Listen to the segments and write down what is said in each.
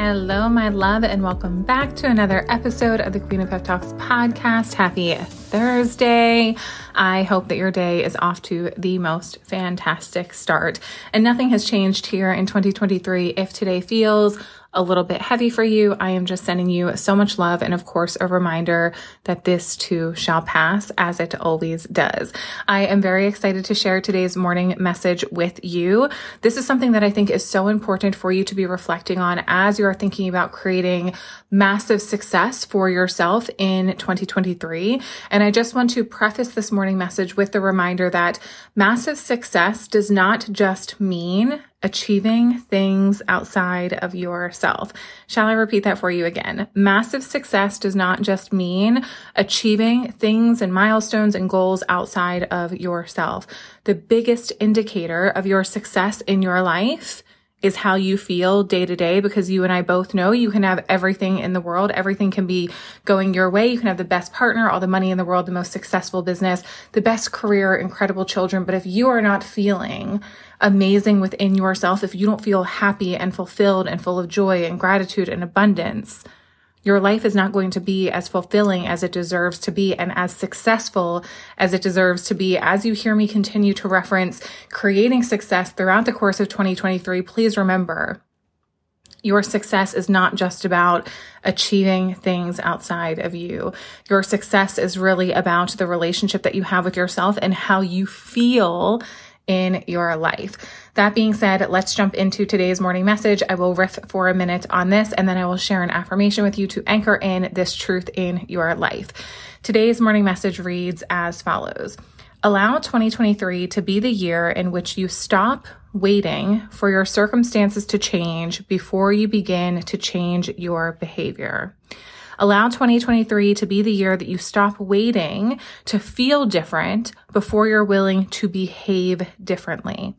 Hello, my love, and welcome back to another episode of the Queen of Pep Talks podcast. Happy Thursday. I hope that your day is off to the most fantastic start. And nothing has changed here in 2023. If today feels a little bit heavy for you, I am just sending you so much love and, of course, a reminder that this too shall pass as it always does. I am very excited to share today's morning message with you. This is something that I think is so important for you to be reflecting on as you are thinking about creating massive success for yourself in 2023. And I just want to preface this morning message with the reminder that massive success does not just mean achieving things outside of yourself. Shall I repeat that for you again? Massive success does not just mean achieving things and milestones and goals outside of yourself. The biggest indicator of your success in your life is how you feel day to day because you and I both know you can have everything in the world. Everything can be going your way. You can have the best partner, all the money in the world, the most successful business, the best career, incredible children. But if you are not feeling amazing within yourself, if you don't feel happy and fulfilled and full of joy and gratitude and abundance, your life is not going to be as fulfilling as it deserves to be and as successful as it deserves to be. As you hear me continue to reference creating success throughout the course of 2023, please remember your success is not just about achieving things outside of you. Your success is really about the relationship that you have with yourself and how you feel in your life. That being said, let's jump into today's morning message. I will riff for a minute on this and then I will share an affirmation with you to anchor in this truth in your life. Today's morning message reads as follows. Allow 2023 to be the year in which you stop waiting for your circumstances to change before you begin to change your behavior. Allow 2023 to be the year that you stop waiting to feel different before you're willing to behave differently.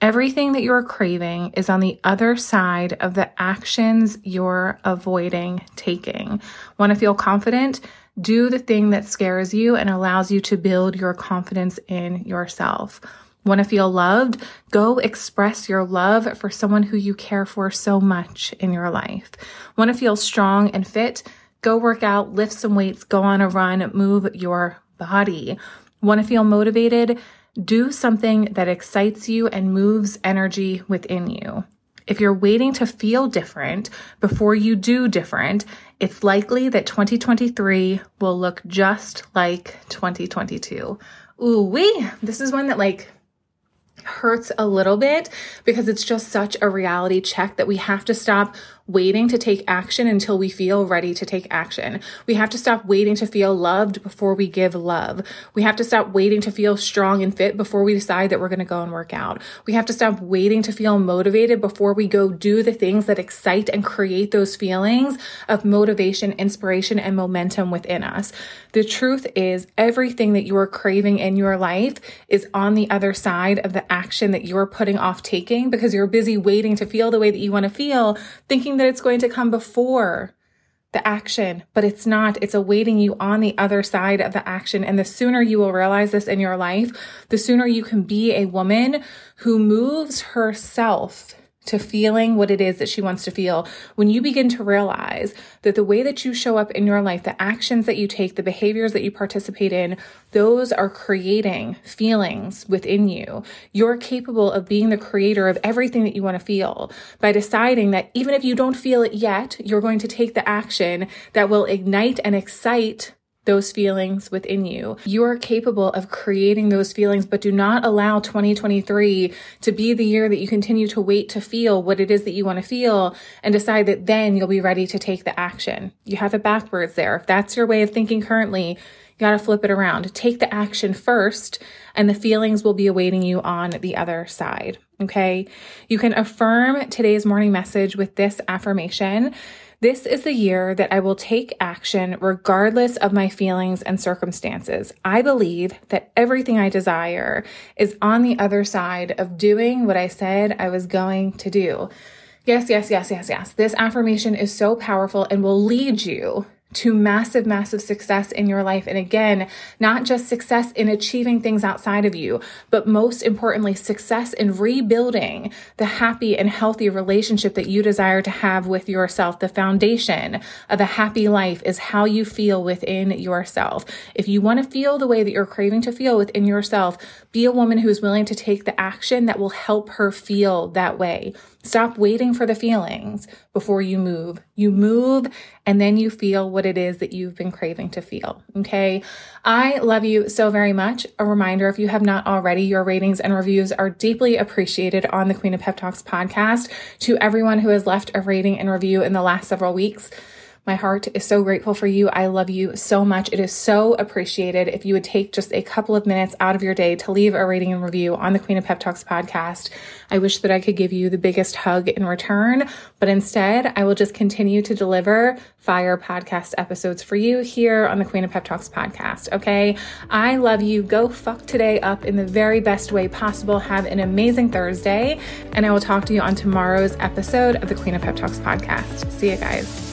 Everything that you're craving is on the other side of the actions you're avoiding taking. Want to feel confident? Do the thing that scares you and allows you to build your confidence in yourself. Want to feel loved? Go express your love for someone who you care for so much in your life. Want to feel strong and fit? Go work out, lift some weights, go on a run, move your body. Want to feel motivated? Do something that excites you and moves energy within you. If you're waiting to feel different before you do different, it's likely that 2023 will look just like 2022. Ooh, wee! This is one that like hurts a little bit because it's just such a reality check that we have to stop waiting to take action until we feel ready to take action. We have to stop waiting to feel loved before we give love. We have to stop waiting to feel strong and fit before we decide that we're going to go and work out. We have to stop waiting to feel motivated before we go do the things that excite and create those feelings of motivation, inspiration, and momentum within us. The truth is everything that you are craving in your life is on the other side of the action that you're putting off taking because you're busy waiting to feel the way that you want to feel, thinking that it's going to come before the action, but it's not. It's awaiting you on the other side of the action. And the sooner you will realize this in your life, the sooner you can be a woman who moves herself to feeling what it is that she wants to feel, when you begin to realize that the way that you show up in your life, the actions that you take, the behaviors that you participate in, those are creating feelings within you. You're capable of being the creator of everything that you want to feel by deciding that even if you don't feel it yet, you're going to take the action that will ignite and excite those feelings within you. You are capable of creating those feelings, but do not allow 2023 to be the year that you continue to wait to feel what it is that you want to feel and decide that then you'll be ready to take the action. You have it backwards there. If that's your way of thinking currently, you got to flip it around. Take the action first, and the feelings will be awaiting you on the other side. Okay. You can affirm today's morning message with this affirmation. This is the year that I will take action regardless of my feelings and circumstances. I believe that everything I desire is on the other side of doing what I said I was going to do. Yes, yes, yes, yes, yes. This affirmation is so powerful and will lead you to massive, massive success in your life. And again, not just success in achieving things outside of you, but most importantly, success in rebuilding the happy and healthy relationship that you desire to have with yourself. The foundation of a happy life is how you feel within yourself. If you want to feel the way that you're craving to feel within yourself, be a woman who is willing to take the action that will help her feel that way. Stop waiting for the feelings before you move. You move and then you feel what it is that you've been craving to feel. Okay. I love you so very much. A reminder if you have not already, your ratings and reviews are deeply appreciated on the Queen of Pep Talks podcast. To everyone who has left a rating and review in the last several weeks, my heart is so grateful for you. I love you so much. It is so appreciated if you would take just a couple of minutes out of your day to leave a rating and review on the Queen of Pep Talks podcast. I wish that I could give you the biggest hug in return, but instead I will just continue to deliver fire podcast episodes for you here on the Queen of Pep Talks podcast. Okay. I love you. Go fuck today up in the very best way possible. Have an amazing Thursday, and I will talk to you on tomorrow's episode of the Queen of Pep Talks podcast. See you guys.